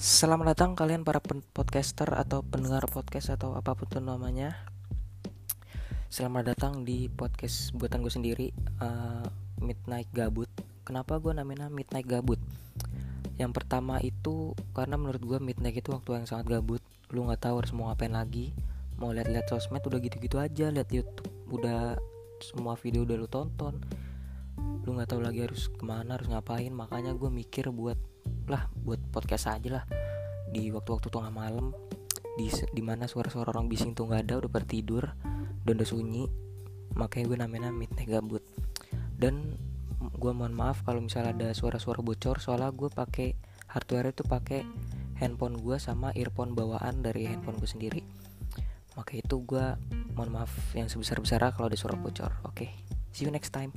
Selamat datang kalian para podcaster atau pendengar podcast atau apa pun itu namanya. Selamat datang di podcast buatan gue sendiri, uh, Midnight Gabut. Kenapa gue namanya Midnight Gabut? Yang pertama itu karena menurut gue midnight itu waktu yang sangat gabut. Lu nggak tahu harus mau ngapain lagi. Mau lihat-lihat sosmed udah gitu-gitu aja, lihat YouTube udah semua video udah lu tonton. Lu nggak tahu lagi harus ke mana, harus ngapain. Makanya gue mikir buat lah buat podcast aja lah. Di waktu-waktu tengah malam di di mana suara-suara orang bising tuh nggak ada udah bertidur dan udah sunyi makanya gue namanya midnight gabut dan gue mohon maaf kalau misalnya ada suara-suara bocor soalnya gue pakai hardware itu pakai handphone gue sama earphone bawaan dari handphone gue sendiri. Maka itu gue mohon maaf yang sebesar besarnya kalau ada suara bocor. Oke okay. see you next time